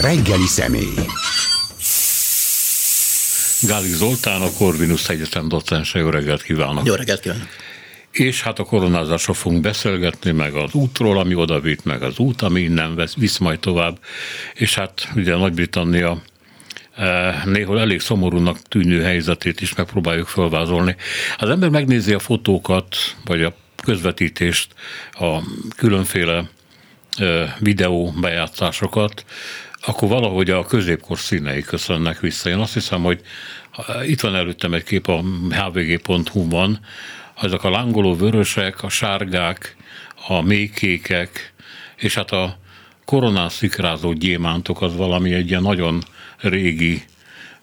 Reggeli személy. Gálik Zoltán, a Corvinus Egyetem docense, jó reggelt kívánok! Jó reggelt kívánok! És hát a koronázásról fogunk beszélgetni, meg az útról, ami oda vitt, meg az út, ami innen vesz, visz majd tovább. És hát ugye Nagy-Britannia eh, néhol elég szomorúnak tűnő helyzetét is megpróbáljuk felvázolni. Az ember megnézi a fotókat, vagy a közvetítést, a különféle eh, videó bejátszásokat, akkor valahogy a középkor színei köszönnek vissza. Én azt hiszem, hogy itt van előttem egy kép a hvg.hu-ban, ezek a lángoló vörösek, a sárgák, a mélykékek, és hát a koronán szikrázó gyémántok az valami egy ilyen nagyon régi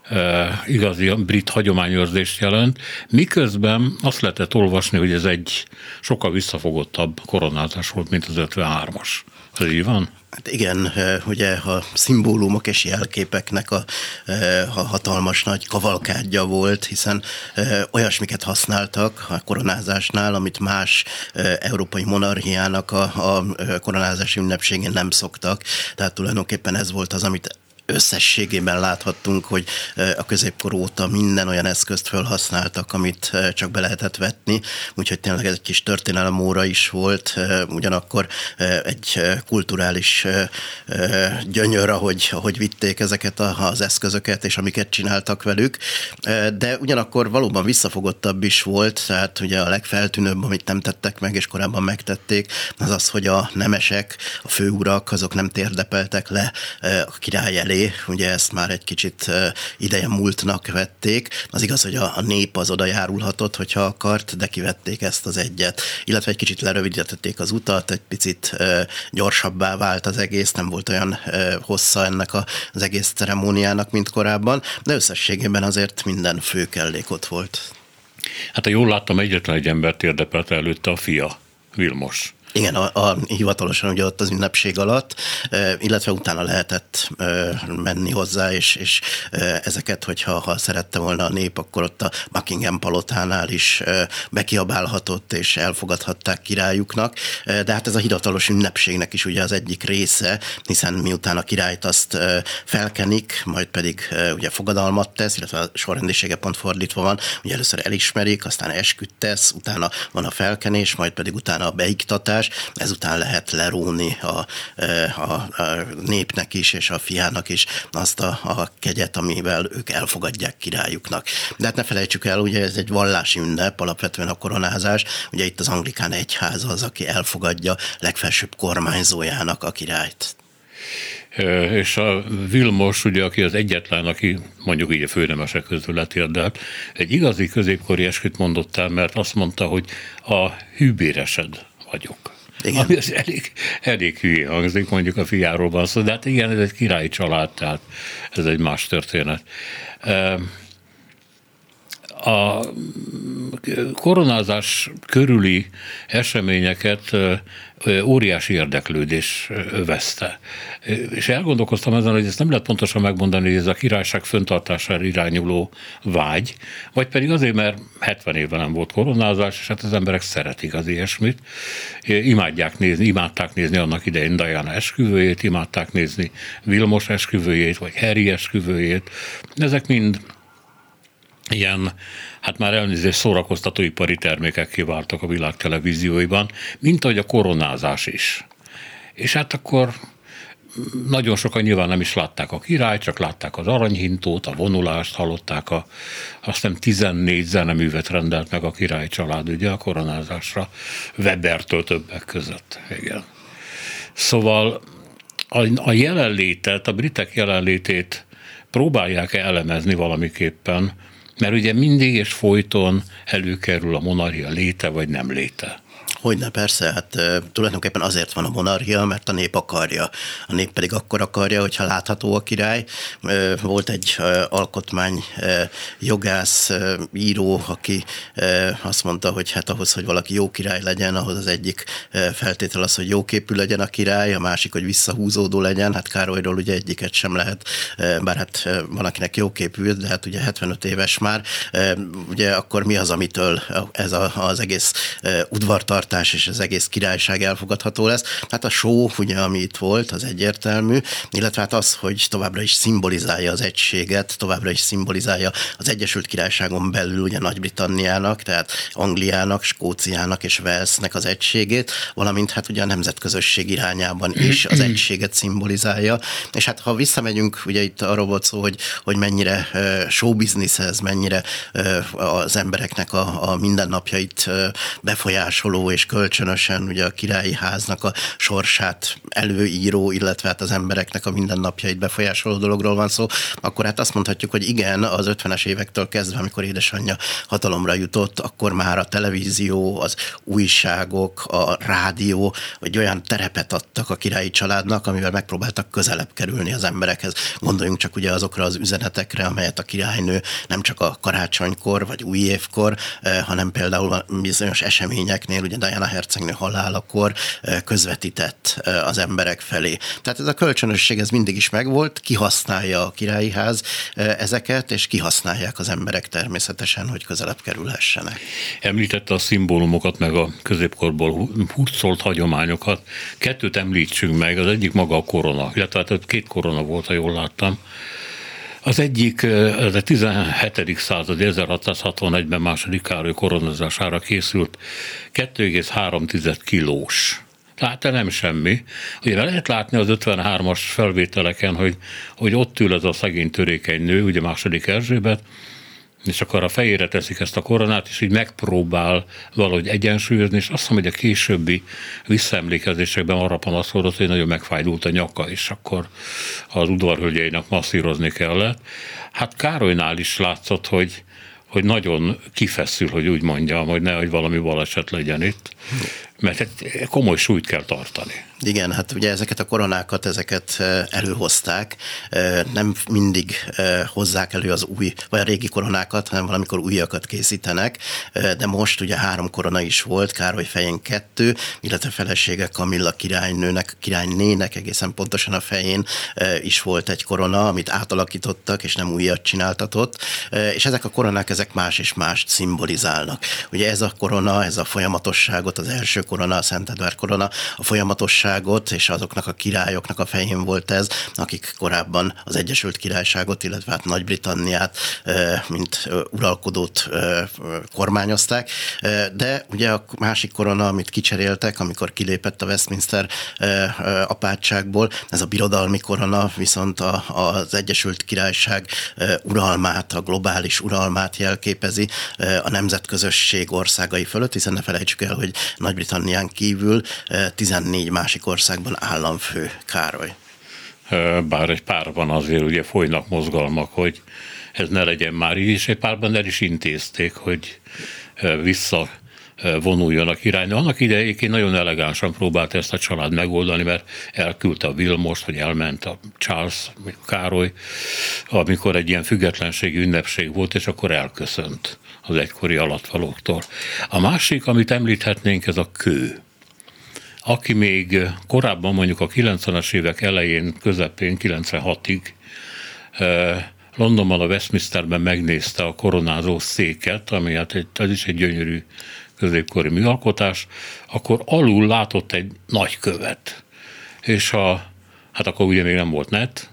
e, igazi brit hagyományőrzést jelent, miközben azt lehetett olvasni, hogy ez egy sokkal visszafogottabb koronázás volt, mint az 53-as. Ez így van? Hát igen, ugye a szimbólumok és jelképeknek a, a hatalmas nagy kavalkádja volt, hiszen olyasmiket használtak a koronázásnál, amit más európai monarchiának a, a koronázási ünnepségén nem szoktak. Tehát tulajdonképpen ez volt az, amit összességében láthattunk, hogy a középkor óta minden olyan eszközt felhasználtak, amit csak be lehetett vetni, úgyhogy tényleg ez egy kis történelem óra is volt, ugyanakkor egy kulturális gyönyör, ahogy, ahogy vitték ezeket az eszközöket, és amiket csináltak velük, de ugyanakkor valóban visszafogottabb is volt, tehát ugye a legfeltűnőbb, amit nem tettek meg, és korábban megtették, az az, hogy a nemesek, a főurak, azok nem térdepeltek le a király elé, felé, ugye ezt már egy kicsit ideje múltnak vették. Az igaz, hogy a, a nép az oda járulhatott, hogyha akart, de kivették ezt az egyet. Illetve egy kicsit lerövidítették az utat, egy picit gyorsabbá vált az egész, nem volt olyan hossza ennek az egész ceremóniának, mint korábban, de összességében azért minden fő kellék ott volt. Hát ha jól láttam, egyetlen egy embert érdepelt előtte a fia, Vilmos. Igen, a, a, hivatalosan ugye ott az ünnepség alatt, illetve utána lehetett menni hozzá, és, és ezeket, hogyha ha szerette volna a nép, akkor ott a Buckingham palotánál is bekiabálhatott, és elfogadhatták királyuknak, de hát ez a hivatalos ünnepségnek is ugye az egyik része, hiszen miután a királyt azt felkenik, majd pedig ugye fogadalmat tesz, illetve a sorrendisége pont fordítva van, ugye először elismerik, aztán esküdt tesz, utána van a felkenés, majd pedig utána a beiktatás, szavazás, ezután lehet leróni a, a, a népnek is, és a fiának is azt a, a kegyet, amivel ők elfogadják királyuknak. De hát ne felejtsük el, ugye ez egy vallási ünnep, alapvetően a koronázás, ugye itt az anglikán egyház az, aki elfogadja legfelsőbb kormányzójának a királyt és a Vilmos, ugye, aki az egyetlen, aki mondjuk így a főnemesek közül letérdelt, egy igazi középkori esküt mondott el, mert azt mondta, hogy a hűbéresed vagyok. Igen. Ami az elég, elég hülye hangzik, mondjuk a fiáról van szó, de hát igen, ez egy királyi család, tehát ez egy más történet. A koronázás körüli eseményeket óriási érdeklődés övezte. És elgondolkoztam ezen, hogy ezt nem lehet pontosan megmondani, hogy ez a királyság föntartására irányuló vágy, vagy pedig azért, mert 70 éve nem volt koronázás, és hát az emberek szeretik az ilyesmit. Imádják nézni, imádták nézni annak idején Diana esküvőjét, imádták nézni Vilmos esküvőjét, vagy Harry esküvőjét. Ezek mind ilyen, hát már elnézést szórakoztatóipari termékek kiváltak a világ televízióiban, mint ahogy a koronázás is. És hát akkor nagyon sokan nyilván nem is látták a király, csak látták az aranyhintót, a vonulást, hallották a, azt nem 14 zeneművet rendelt meg a király család ugye a koronázásra, Webertől többek között. Igen. Szóval a, a jelenlétet, a britek jelenlétét próbálják elemezni valamiképpen, mert ugye mindig és folyton előkerül a monarchia léte vagy nem léte. Hogyne, persze, hát tulajdonképpen azért van a monarchia, mert a nép akarja. A nép pedig akkor akarja, hogyha látható a király. Volt egy alkotmány jogász, író, aki azt mondta, hogy hát ahhoz, hogy valaki jó király legyen, ahhoz az egyik feltétel az, hogy jóképű legyen a király, a másik, hogy visszahúzódó legyen. Hát Károlyról ugye egyiket sem lehet, bár hát van, akinek jóképű, de hát ugye 75 éves már. Ugye akkor mi az, amitől ez a, az egész udvartartás látogatás és az egész királyság elfogadható lesz. Hát a show, ugye, ami itt volt, az egyértelmű, illetve hát az, hogy továbbra is szimbolizálja az egységet, továbbra is szimbolizálja az Egyesült Királyságon belül ugye Nagy-Britanniának, tehát Angliának, Skóciának és Walesnek az egységét, valamint hát ugye a nemzetközösség irányában is az egységet szimbolizálja. És hát ha visszamegyünk, ugye itt arról volt szó, hogy, hogy mennyire ez, mennyire az embereknek a, a mindennapjait befolyásoló és kölcsönösen ugye a királyi háznak a sorsát előíró, illetve hát az embereknek a mindennapjait befolyásoló dologról van szó, akkor hát azt mondhatjuk, hogy igen, az 50-es évektől kezdve, amikor édesanyja hatalomra jutott, akkor már a televízió, az újságok, a rádió, hogy olyan terepet adtak a királyi családnak, amivel megpróbáltak közelebb kerülni az emberekhez. Gondoljunk csak ugye azokra az üzenetekre, amelyet a királynő nem csak a karácsonykor vagy új évkor, eh, hanem például bizonyos eseményeknél, ugye Diana hercegnő halálakor közvetített az emberek felé. Tehát ez a kölcsönösség ez mindig is megvolt, kihasználja a királyi ház ezeket, és kihasználják az emberek természetesen, hogy közelebb kerülhessenek. Említette a szimbólumokat, meg a középkorból hurcolt hagyományokat. Kettőt említsünk meg, az egyik maga a korona, illetve hát két korona volt, ha jól láttam. Az egyik, ez a 17. század, 1661-ben második Károly koronazására készült 2,3 kilós tehát nem semmi. Ugye lehet látni az 53-as felvételeken, hogy, hogy ott ül ez a szegény törékeny nő, ugye második Erzsébet, és akkor a fejére teszik ezt a koronát, és így megpróbál valahogy egyensúlyozni, és azt hiszem, hogy a későbbi visszaemlékezésekben arra panaszkodott, hogy nagyon megfájdult a nyaka, és akkor az udvarhölgyeinek masszírozni kellett. Hát Károlynál is látszott, hogy, hogy nagyon kifeszül, hogy úgy mondjam, hogy nehogy valami baleset legyen itt, mert komoly súlyt kell tartani. Igen, hát ugye ezeket a koronákat, ezeket előhozták, nem mindig hozzák elő az új, vagy a régi koronákat, hanem valamikor újakat készítenek, de most ugye három korona is volt, Károly fején kettő, illetve felesége Kamilla királynőnek, királynének egészen pontosan a fején is volt egy korona, amit átalakítottak, és nem újat csináltatott, és ezek a koronák, ezek más és más szimbolizálnak. Ugye ez a korona, ez a folyamatosságot, az első korona, a Szent Edward korona, a folyamatosság Királyságot, és azoknak a királyoknak a fején volt ez, akik korábban az Egyesült Királyságot, illetve hát Nagy-Britanniát, mint uralkodót kormányozták. De ugye a másik korona, amit kicseréltek, amikor kilépett a Westminster apátságból, ez a birodalmi korona viszont az Egyesült Királyság uralmát, a globális uralmát jelképezi a nemzetközösség országai fölött, hiszen ne felejtsük el, hogy Nagy-Britannián kívül 14 másik másik országban államfő Károly. Bár egy párban azért ugye folynak mozgalmak, hogy ez ne legyen már így, és egy párban el is intézték, hogy vissza vonuljon a király. Annak idejéig nagyon elegánsan próbált ezt a család megoldani, mert elküldte a Vilmost, vagy elment a Charles, Károly, amikor egy ilyen függetlenségi ünnepség volt, és akkor elköszönt az egykori alattvalóktól. A másik, amit említhetnénk, ez a kő aki még korábban mondjuk a 90-es évek elején, közepén, 96-ig eh, Londonban a Westminsterben megnézte a koronázó széket, ami hát egy, ez is egy gyönyörű középkori műalkotás, akkor alul látott egy nagy követ. És ha, hát akkor ugye még nem volt net,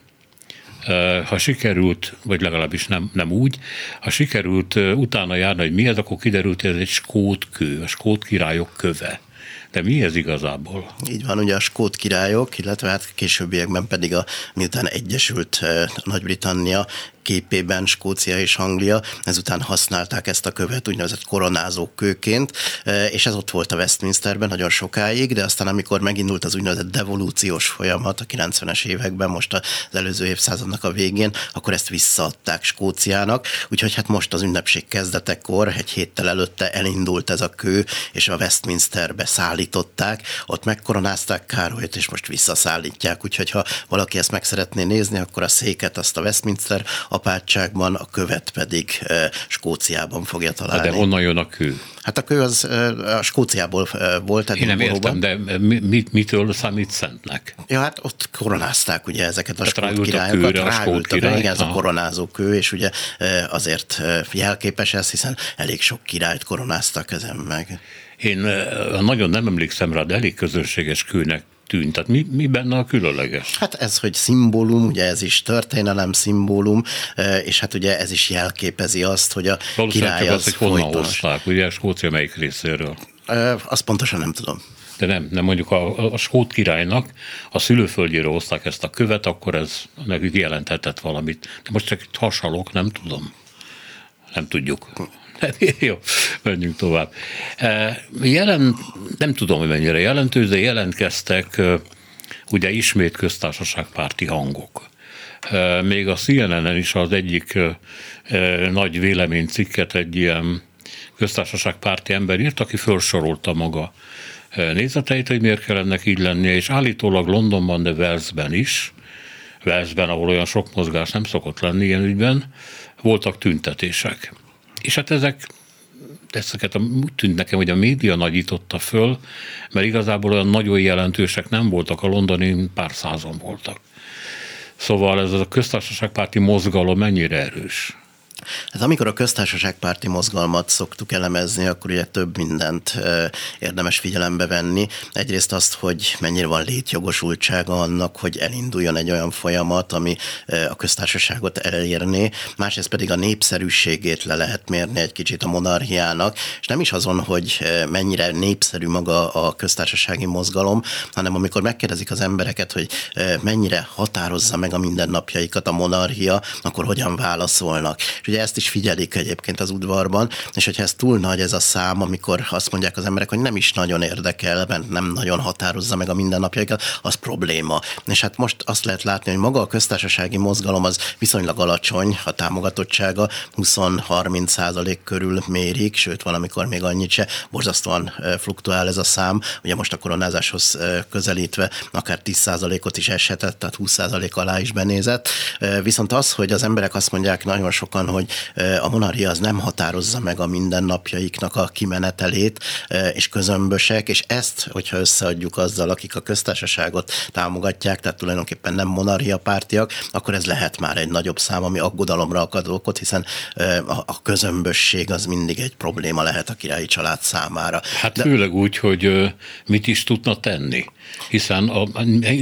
ha sikerült, vagy legalábbis nem, nem úgy, ha sikerült utána járni, hogy mi ez, akkor kiderült, hogy ez egy skót kő, a skót királyok köve. De mi ez igazából? Így van, ugye a skót királyok, illetve hát későbbiekben pedig a miután egyesült Nagy-Britannia képében Skócia és Anglia, ezután használták ezt a követ úgynevezett koronázó kőként, e, és ez ott volt a Westminsterben nagyon sokáig, de aztán amikor megindult az úgynevezett devolúciós folyamat a 90-es években, most az előző évszázadnak a végén, akkor ezt visszaadták Skóciának, úgyhogy hát most az ünnepség kezdetekor, egy héttel előtte elindult ez a kő, és a Westminsterbe szállították, ott megkoronázták Károlyt, és most visszaszállítják, úgyhogy ha valaki ezt meg szeretné nézni, akkor a széket azt a Westminster apátságban, a követ pedig Skóciában fogja találni. De honnan jön a kő? Hát a kő az a Skóciából volt. Én nem értem, de mit, mitől számít szentnek? Ja, hát ott koronázták ugye ezeket a Tehát skót királyokat. A, a skót király. Igen, ez a koronázó kő, és ugye azért jelképes ez, hiszen elég sok királyt koronáztak ezen meg. Én nagyon nem emlékszem rá, de elég közönséges kőnek tűnt. Tehát mi, mi benne a különleges? Hát ez, hogy szimbólum, ugye ez is történelem szimbólum, és hát ugye ez is jelképezi azt, hogy a király az, az hogy honnan hozták, ugye Skócia melyik részéről? Azt pontosan nem tudom de nem, nem mondjuk a, a skót királynak a szülőföldjére hozták ezt a követ, akkor ez nekük jelenthetett valamit. De most csak itt hasalok, nem tudom. Nem tudjuk. Jó, menjünk tovább. E, jelen, nem tudom, hogy mennyire jelentős, de jelentkeztek e, ugye ismét köztársaságpárti hangok. E, még a CNN-en is az egyik nagy véleménycikket egy ilyen köztársaságpárti ember írt, aki felsorolta maga nézeteit, hogy miért kell ennek így lennie, és állítólag Londonban, de Walesben is, Walesben, ahol olyan sok mozgás nem szokott lenni ilyen ügyben, voltak tüntetések. És hát ezek ezeket úgy tűnt nekem, hogy a média nagyította föl, mert igazából olyan nagyon jelentősek nem voltak, a londoni pár százon voltak. Szóval ez a köztársaságpárti mozgalom mennyire erős? Hát amikor a köztársaságpárti mozgalmat szoktuk elemezni, akkor ugye több mindent érdemes figyelembe venni. Egyrészt azt, hogy mennyire van létjogosultsága annak, hogy elinduljon egy olyan folyamat, ami a köztársaságot elérné, másrészt pedig a népszerűségét le lehet mérni egy kicsit a monarchiának, és nem is azon, hogy mennyire népszerű maga a köztársasági mozgalom, hanem amikor megkérdezik az embereket, hogy mennyire határozza meg a mindennapjaikat a monarchia, akkor hogyan válaszolnak. És ugye ezt is figyelik egyébként az udvarban, és hogyha ez túl nagy ez a szám, amikor azt mondják az emberek, hogy nem is nagyon érdekel, mert nem nagyon határozza meg a mindennapjaikat, az probléma. És hát most azt lehet látni, hogy maga a köztársasági mozgalom az viszonylag alacsony, a támogatottsága 20-30 százalék körül mérik, sőt valamikor még annyit se, borzasztóan fluktuál ez a szám, ugye most a koronázáshoz közelítve akár 10 százalékot is eshetett, tehát 20 százalék alá is benézett. Viszont az, hogy az emberek azt mondják nagyon sokan, hogy a monarchia az nem határozza meg a mindennapjaiknak a kimenetelét, és közömbösek, és ezt, hogyha összeadjuk azzal, akik a köztársaságot támogatják, tehát tulajdonképpen nem monarchia pártiak, akkor ez lehet már egy nagyobb szám, ami aggodalomra akad okot, hiszen a közömbösség az mindig egy probléma lehet a királyi család számára. Hát De... főleg úgy, hogy mit is tudna tenni hiszen a,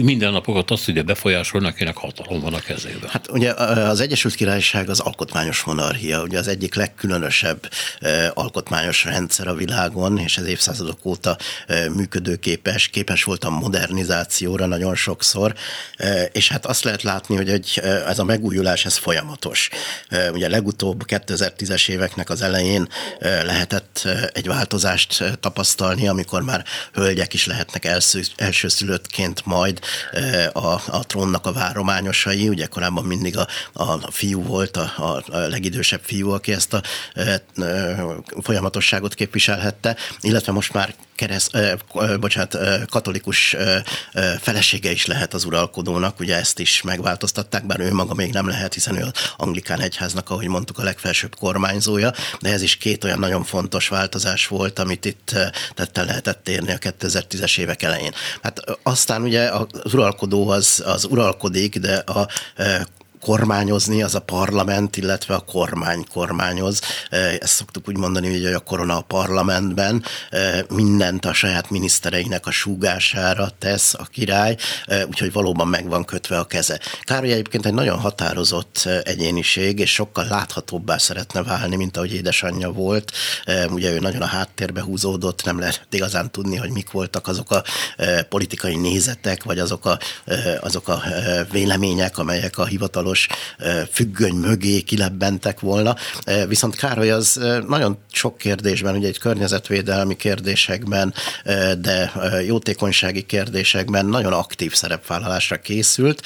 mindennapokat azt ugye befolyásolnak, akinek hatalom van a kezében. Hát ugye az Egyesült Királyság az alkotmányos monarchia, ugye az egyik legkülönösebb alkotmányos rendszer a világon, és ez évszázadok óta működőképes, képes volt a modernizációra nagyon sokszor, és hát azt lehet látni, hogy egy, ez a megújulás, ez folyamatos. Ugye legutóbb 2010-es éveknek az elején lehetett egy változást tapasztalni, amikor már hölgyek is lehetnek első, elsőszülöttként majd a, a trónnak a várományosai, ugye korábban mindig a, a fiú volt a, a, a legidősebb fiú, aki ezt a folyamatosságot képviselhette, illetve most már kereszt, bocsánat, katolikus felesége is lehet az uralkodónak, ugye ezt is megváltoztatták, bár ő maga még nem lehet, hiszen ő az anglikán egyháznak, ahogy mondtuk, a legfelsőbb kormányzója, de ez is két olyan nagyon fontos változás volt, amit itt tette lehetett érni a 2010-es évek elején. Hát aztán ugye az uralkodó az, az uralkodik, de a kormányozni, az a parlament, illetve a kormány kormányoz. Ezt szoktuk úgy mondani, hogy a korona a parlamentben mindent a saját minisztereinek a súgására tesz a király, úgyhogy valóban meg van kötve a keze. Károly egyébként egy nagyon határozott egyéniség, és sokkal láthatóbbá szeretne válni, mint ahogy édesanyja volt. Ugye ő nagyon a háttérbe húzódott, nem lehet igazán tudni, hogy mik voltak azok a politikai nézetek, vagy azok a, azok a vélemények, amelyek a hivatalos hivatalos függöny mögé kilebbentek volna. Viszont Károly az nagyon sok kérdésben, ugye egy környezetvédelmi kérdésekben, de jótékonysági kérdésekben nagyon aktív szerepvállalásra készült,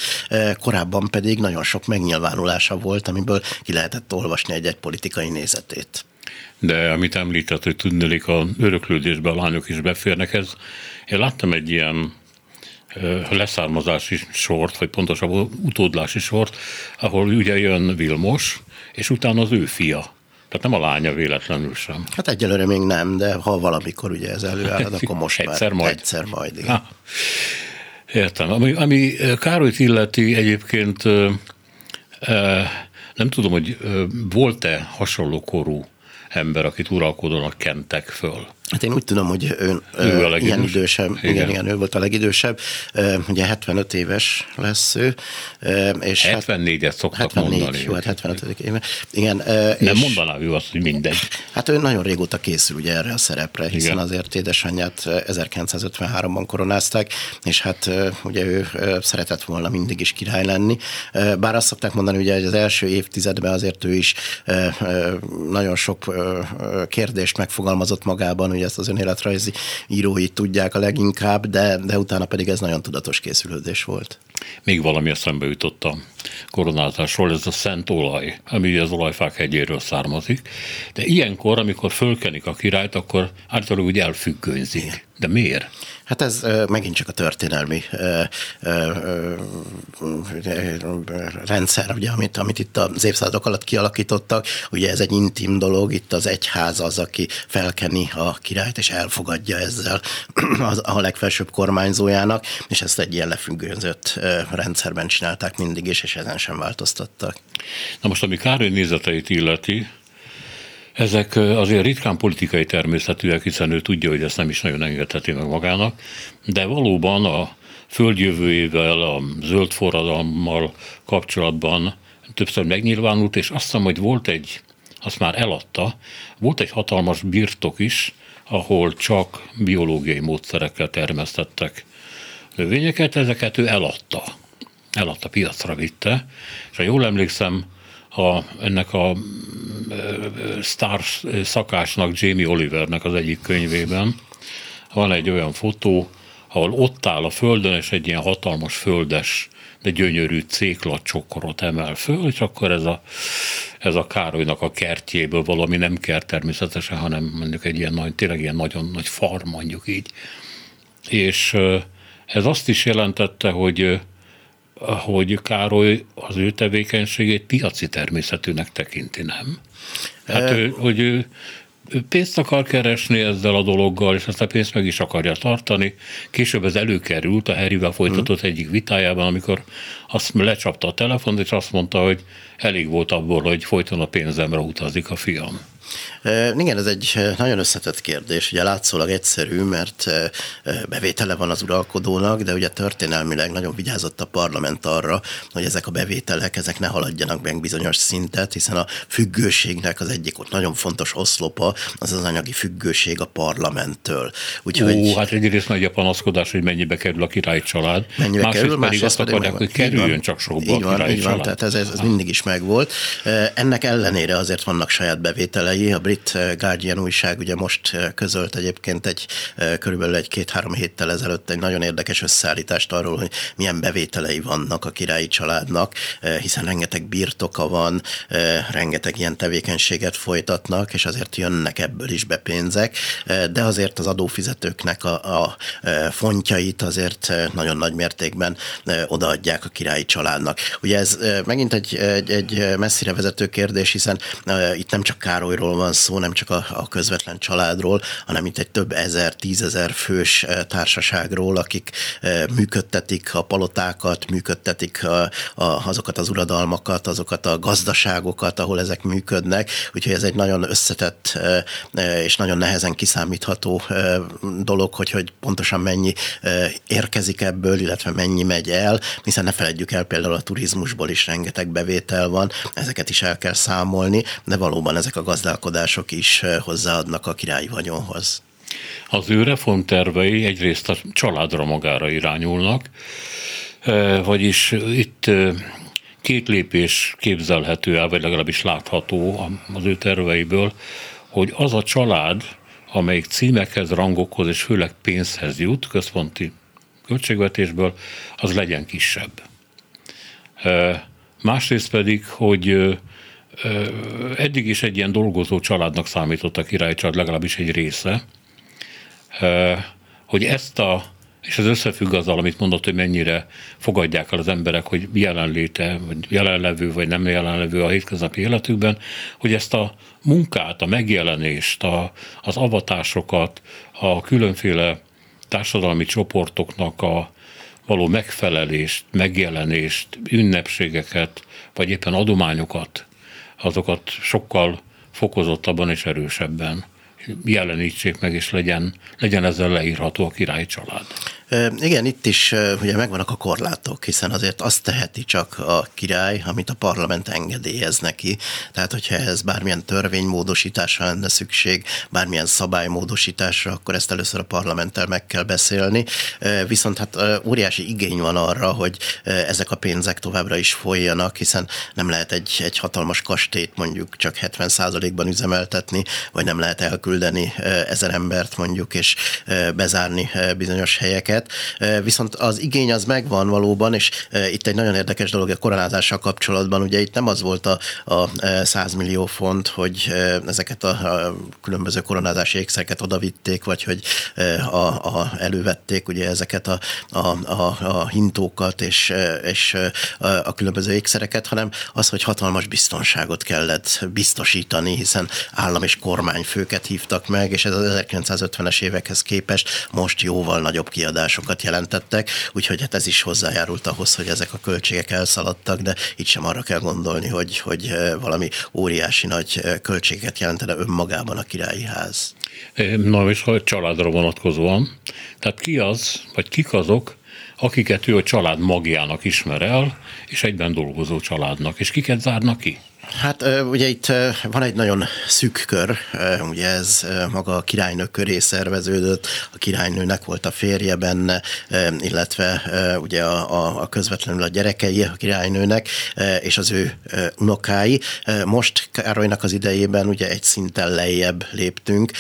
korábban pedig nagyon sok megnyilvánulása volt, amiből ki lehetett olvasni egy-egy politikai nézetét. De amit említett, hogy tudnélik a öröklődésbe a lányok is beférnek, ez én láttam egy ilyen leszármazási sort, vagy pontosabban utódlási sort, ahol ugye jön Vilmos, és utána az ő fia Tehát nem a lánya véletlenül sem. Hát egyelőre még nem, de ha valamikor ugye ez előáll, akkor most egyszer már majd. egyszer majd. Igen. Ha. Értem. Ami, ami Károlyt illeti egyébként nem tudom, hogy volt-e hasonló korú ember, akit uralkodónak kentek föl. Hát én úgy tudom, hogy ön, ő a ilyen idősebb, igen. igen, igen, ő volt a legidősebb, ugye 75 éves lesz ő. És 74-et hát, szoktak 74, mondani. Jó, hát 75 éve. Igen, Nem és, mondaná ő azt, hogy mindegy. Hát ő nagyon régóta készül ugye erre a szerepre, hiszen igen. azért édesanyját 1953-ban koronázták, és hát ugye ő szeretett volna mindig is király lenni. Bár azt szokták mondani, ugye, hogy az első évtizedben azért ő is nagyon sok kérdést megfogalmazott magában, ugye ezt az önéletrajzi írói tudják a leginkább, de, de utána pedig ez nagyon tudatos készülődés volt. Még valami eszembe jutott a koronázásról, ez a szent olaj, ami az olajfák hegyéről származik. De ilyenkor, amikor fölkenik a királyt, akkor általában úgy elfüggönyzik. De miért? Hát ez megint csak a történelmi rendszer, ugye, amit, amit itt az évszázadok alatt kialakítottak. Ugye ez egy intim dolog, itt az egyház az, aki felkeni a királyt, és elfogadja ezzel az, a legfelsőbb kormányzójának, és ezt egy ilyen lefüggőzött rendszerben csinálták mindig is, és ezen sem változtattak. Na most, ami Károly nézeteit illeti, ezek azért ritkán politikai természetűek, hiszen ő tudja, hogy ezt nem is nagyon engedheti meg magának, de valóban a földjövőjével, a zöld forradalommal kapcsolatban többször megnyilvánult, és azt hiszem, hogy volt egy, azt már eladta, volt egy hatalmas birtok is, ahol csak biológiai módszerekkel termesztettek növényeket, ezeket ő eladta. Eladta, piacra vitte, és ha jól emlékszem, a, ennek a sztár szakásnak, Jamie Olivernek az egyik könyvében van egy olyan fotó, ahol ott áll a földön, és egy ilyen hatalmas földes, de gyönyörű céklacsokorot emel föl, és akkor ez a, ez a Károlynak a kertjéből valami nem kert természetesen, hanem mondjuk egy ilyen nagy, tényleg ilyen nagyon nagy farm mondjuk így. És ez azt is jelentette, hogy hogy Károly az ő tevékenységét piaci természetűnek tekinti, nem? Hát, ő, hogy ő, ő pénzt akar keresni ezzel a dologgal, és ezt a pénzt meg is akarja tartani. Később ez előkerült a Harryvel folytatott mm. egyik vitájában, amikor azt lecsapta a telefont, és azt mondta, hogy elég volt abból, hogy folyton a pénzemre utazik a fiam. Igen, ez egy nagyon összetett kérdés. Ugye látszólag egyszerű, mert bevétele van az uralkodónak, de ugye történelmileg nagyon vigyázott a parlament arra, hogy ezek a bevételek, ezek ne haladjanak meg bizonyos szintet, hiszen a függőségnek az egyik ott nagyon fontos oszlopa az az anyagi függőség a parlamenttől. Úgyhogy... Ó, hát egyrészt nagy a panaszkodás, hogy mennyibe kerül a király család. Mennyibe másrészt kerül, pedig azt akarják, hogy kerüljön van, csak sokba így van, a király így van, tehát ez, ez, ez mindig is megvolt. Ennek ellenére azért vannak saját bevételei, a brit eh, Guardian újság ugye most eh, közölt egyébként egy eh, körülbelül egy-két-három héttel ezelőtt egy nagyon érdekes összeállítást arról, hogy milyen bevételei vannak a királyi családnak, hiszen rengeteg birtoka van, rengeteg ilyen tevékenységet folytatnak, és azért jönnek ebből is be pénzek, de azért az adófizetőknek a, a fontjait azért nagyon nagy mértékben odaadják a királyi családnak. Ugye ez megint egy, egy, egy messzire vezető kérdés, hiszen itt nem csak Károlyról van szó, nem csak a, a közvetlen családról, hanem itt egy több ezer, tízezer fős eh, társaságról, akik eh, működtetik a palotákat, működtetik a, a, azokat az uradalmakat, azokat a gazdaságokat, ahol ezek működnek. Úgyhogy ez egy nagyon összetett eh, és nagyon nehezen kiszámítható dolog, hogy, hogy pontosan mennyi érkezik ebből, illetve mennyi megy el, hiszen ne felejtjük el, például a turizmusból is rengeteg bevétel van, ezeket is el kell számolni, de valóban ezek a gazdálkodások is hozzáadnak a királyi vagyonhoz. Az ő reformtervei egyrészt a családra magára irányulnak, vagyis itt két lépés képzelhető el, vagy legalábbis látható az ő terveiből, hogy az a család, amelyik címekhez, rangokhoz és főleg pénzhez jut központi költségvetésből, az legyen kisebb. Másrészt pedig, hogy eddig is egy ilyen dolgozó családnak számított a királycsalád, legalábbis egy része, hogy ezt a, és ez összefügg azzal, amit mondott, hogy mennyire fogadják el az emberek, hogy jelenléte, vagy jelenlevő, vagy nem jelenlevő a hétköznapi életükben, hogy ezt a munkát, a megjelenést, a, az avatásokat, a különféle társadalmi csoportoknak a való megfelelést, megjelenést, ünnepségeket, vagy éppen adományokat, azokat sokkal fokozottabban és erősebben jelenítsék meg, és legyen, legyen ezzel leírható a királyi család. Igen, itt is ugye megvannak a korlátok, hiszen azért azt teheti csak a király, amit a parlament engedélyez neki. Tehát, hogyha ez bármilyen törvénymódosításra lenne szükség, bármilyen szabálymódosításra, akkor ezt először a parlamenttel meg kell beszélni. Viszont hát óriási igény van arra, hogy ezek a pénzek továbbra is folyjanak, hiszen nem lehet egy, egy hatalmas kastélyt mondjuk csak 70%-ban üzemeltetni, vagy nem lehet elküldeni ezer embert mondjuk, és bezárni bizonyos helyeket helyet, viszont az igény az megvan valóban, és itt egy nagyon érdekes dolog a koronázással kapcsolatban, ugye itt nem az volt a, a 100 millió font, hogy ezeket a, a különböző koronázási ékszereket odavitték, vagy hogy a, a, elővették ugye ezeket a, a, a, a hintókat és, és a, a különböző ékszereket, hanem az, hogy hatalmas biztonságot kellett biztosítani, hiszen állam és kormányfőket hívtak meg, és ez az 1950-es évekhez képest most jóval nagyobb kiadás kiadásokat jelentettek, úgyhogy hát ez is hozzájárult ahhoz, hogy ezek a költségek elszaladtak, de itt sem arra kell gondolni, hogy, hogy eh, valami óriási nagy eh, költséget jelentene önmagában a királyi ház. Na és ha családra vonatkozóan, tehát ki az, vagy kik azok, akiket ő a család magjának ismer el, és egyben dolgozó családnak, és kiket zárnak ki? Hát ugye itt van egy nagyon szűk kör, ugye ez maga a királynő köré szerveződött, a királynőnek volt a férje benne, illetve ugye a, a, a közvetlenül a gyerekei a királynőnek, és az ő unokái. Most Károlynak az idejében ugye egy szinten lejjebb léptünk,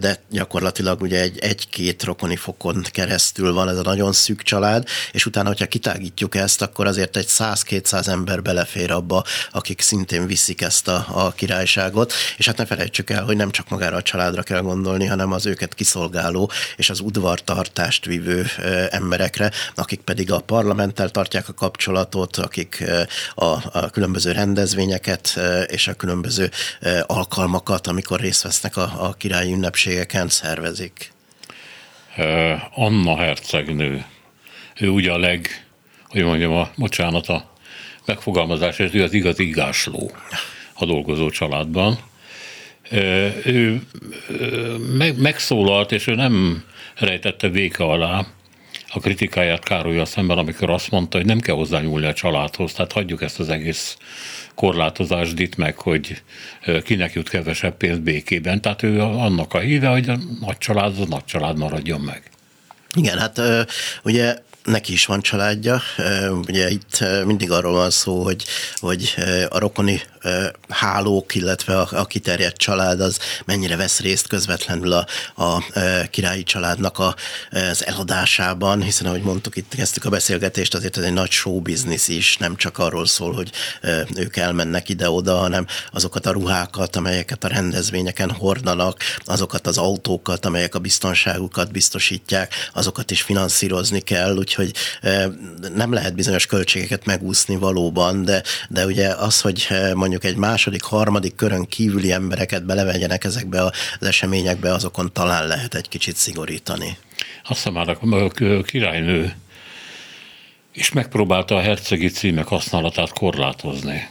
de gyakorlatilag ugye egy, egy-két rokoni fokon keresztül van ez a nagyon szűk család, és utána, hogyha kitágítjuk ezt, akkor azért egy 100-200 ember belefér abba, akik szintén viszik ezt a, a királyságot, és hát ne felejtsük el, hogy nem csak magára a családra kell gondolni, hanem az őket kiszolgáló és az udvartartást vívő emberekre, akik pedig a parlamenttel tartják a kapcsolatot, akik a, a különböző rendezvényeket és a különböző alkalmakat, amikor részt vesznek a, a királyi ünnepségeken, szervezik. Anna hercegnő, ő ugye a leg, hogy mondjam, a, bocsánat, a megfogalmazás, hogy ő az igazi igásló a dolgozó családban. Ő megszólalt, és ő nem rejtette véke alá a kritikáját Károlyjal szemben, amikor azt mondta, hogy nem kell hozzányúlni a családhoz, tehát hagyjuk ezt az egész korlátozást itt meg, hogy kinek jut kevesebb pénz békében. Tehát ő annak a híve, hogy a nagy család az nagy család maradjon meg. Igen, hát ugye neki is van családja. Ugye itt mindig arról van szó, hogy, hogy a rokoni hálók, illetve a, a kiterjedt család az mennyire vesz részt közvetlenül a, a királyi családnak a, az eladásában, hiszen ahogy mondtuk, itt kezdtük a beszélgetést, azért ez egy nagy show business is, nem csak arról szól, hogy ők elmennek ide-oda, hanem azokat a ruhákat, amelyeket a rendezvényeken hordanak, azokat az autókat, amelyek a biztonságukat biztosítják, azokat is finanszírozni kell, úgyhogy nem lehet bizonyos költségeket megúszni valóban, de, de ugye az, hogy mondjuk egy második, harmadik körön kívüli embereket belevegyenek ezekbe az eseményekbe, azokon talán lehet egy kicsit szigorítani. Azt már a királynő és megpróbálta a hercegi címek használatát korlátozni.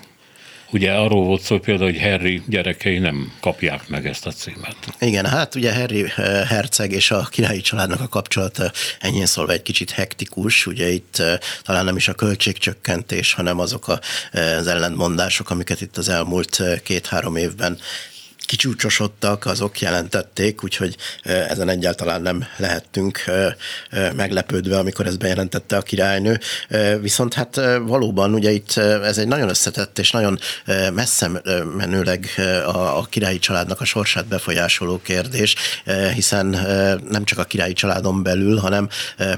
Ugye arról volt szó például, hogy Harry gyerekei nem kapják meg ezt a címet. Igen, hát ugye Harry eh, herceg és a királyi családnak a kapcsolata ennyi szólva egy kicsit hektikus, ugye itt eh, talán nem is a költségcsökkentés, hanem azok eh, az ellentmondások, amiket itt az elmúlt két-három évben kicsúcsosodtak, azok jelentették, úgyhogy ezen egyáltalán nem lehettünk meglepődve, amikor ezt bejelentette a királynő. Viszont hát valóban ugye itt ez egy nagyon összetett és nagyon messze menőleg a királyi családnak a sorsát befolyásoló kérdés, hiszen nem csak a királyi családon belül, hanem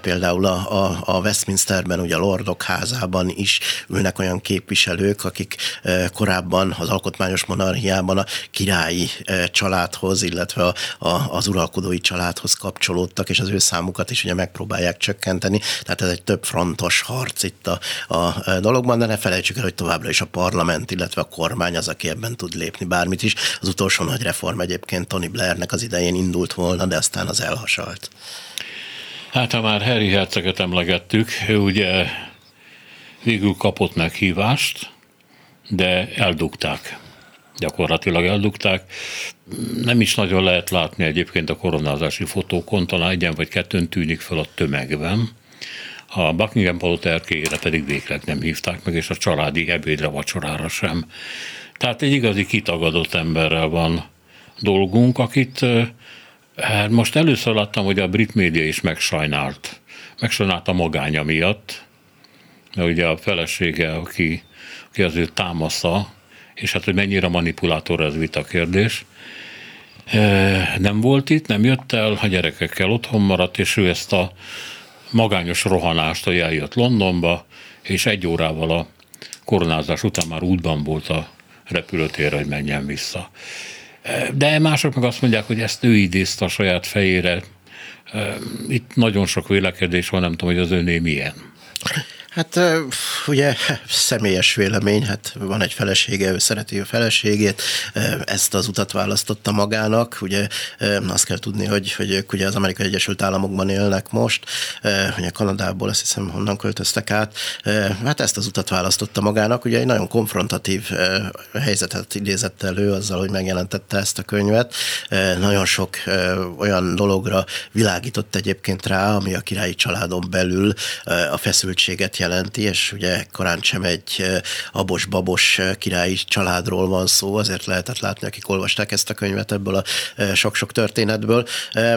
például a, a, Westminsterben, ugye a Lordok házában is ülnek olyan képviselők, akik korábban az alkotmányos monarchiában a király királyi családhoz, illetve a, a, az uralkodói családhoz kapcsolódtak, és az ő számukat is ugye megpróbálják csökkenteni. Tehát ez egy több frontos harc itt a, a dologban, de ne felejtsük el, hogy továbbra is a parlament, illetve a kormány az, aki ebben tud lépni bármit is. Az utolsó nagy reform egyébként Tony Blairnek az idején indult volna, de aztán az elhasalt. Hát ha már Harry Herceget emlegettük, ő ugye végül kapott meghívást, de eldugták. Gyakorlatilag eldugták. Nem is nagyon lehet látni egyébként a koronázási fotókon, talán egyen vagy kettőn tűnik fel a tömegben. A Buckingham palota pedig végleg nem hívták meg, és a családi ebédre, vacsorára sem. Tehát egy igazi kitagadott emberrel van dolgunk, akit hát most először láttam, hogy a brit média is megsajnált. Megsajnált a magánya miatt, mert ugye a felesége, aki, aki az ő támasza, és hát, hogy mennyire manipulátor, ez vita kérdés. Nem volt itt, nem jött el, a gyerekekkel otthon maradt, és ő ezt a magányos rohanást, hogy eljött Londonba, és egy órával a koronázás után már útban volt a repülőtérre, hogy menjen vissza. De mások meg azt mondják, hogy ezt ő idézte a saját fejére. Itt nagyon sok vélekedés van, nem tudom, hogy az öné milyen. Hát ugye személyes vélemény, hát van egy felesége, ő szereti a feleségét, ezt az utat választotta magának, ugye azt kell tudni, hogy, hogy ők ugye az Amerikai Egyesült Államokban élnek most, ugye Kanadából azt hiszem honnan költöztek át, hát ezt az utat választotta magának, ugye egy nagyon konfrontatív helyzetet idézett elő azzal, hogy megjelentette ezt a könyvet, nagyon sok olyan dologra világított egyébként rá, ami a királyi családon belül a feszültséget jelenti, és ugye korán sem egy abos-babos királyi családról van szó, azért lehetett látni, akik olvasták ezt a könyvet ebből a sok-sok történetből.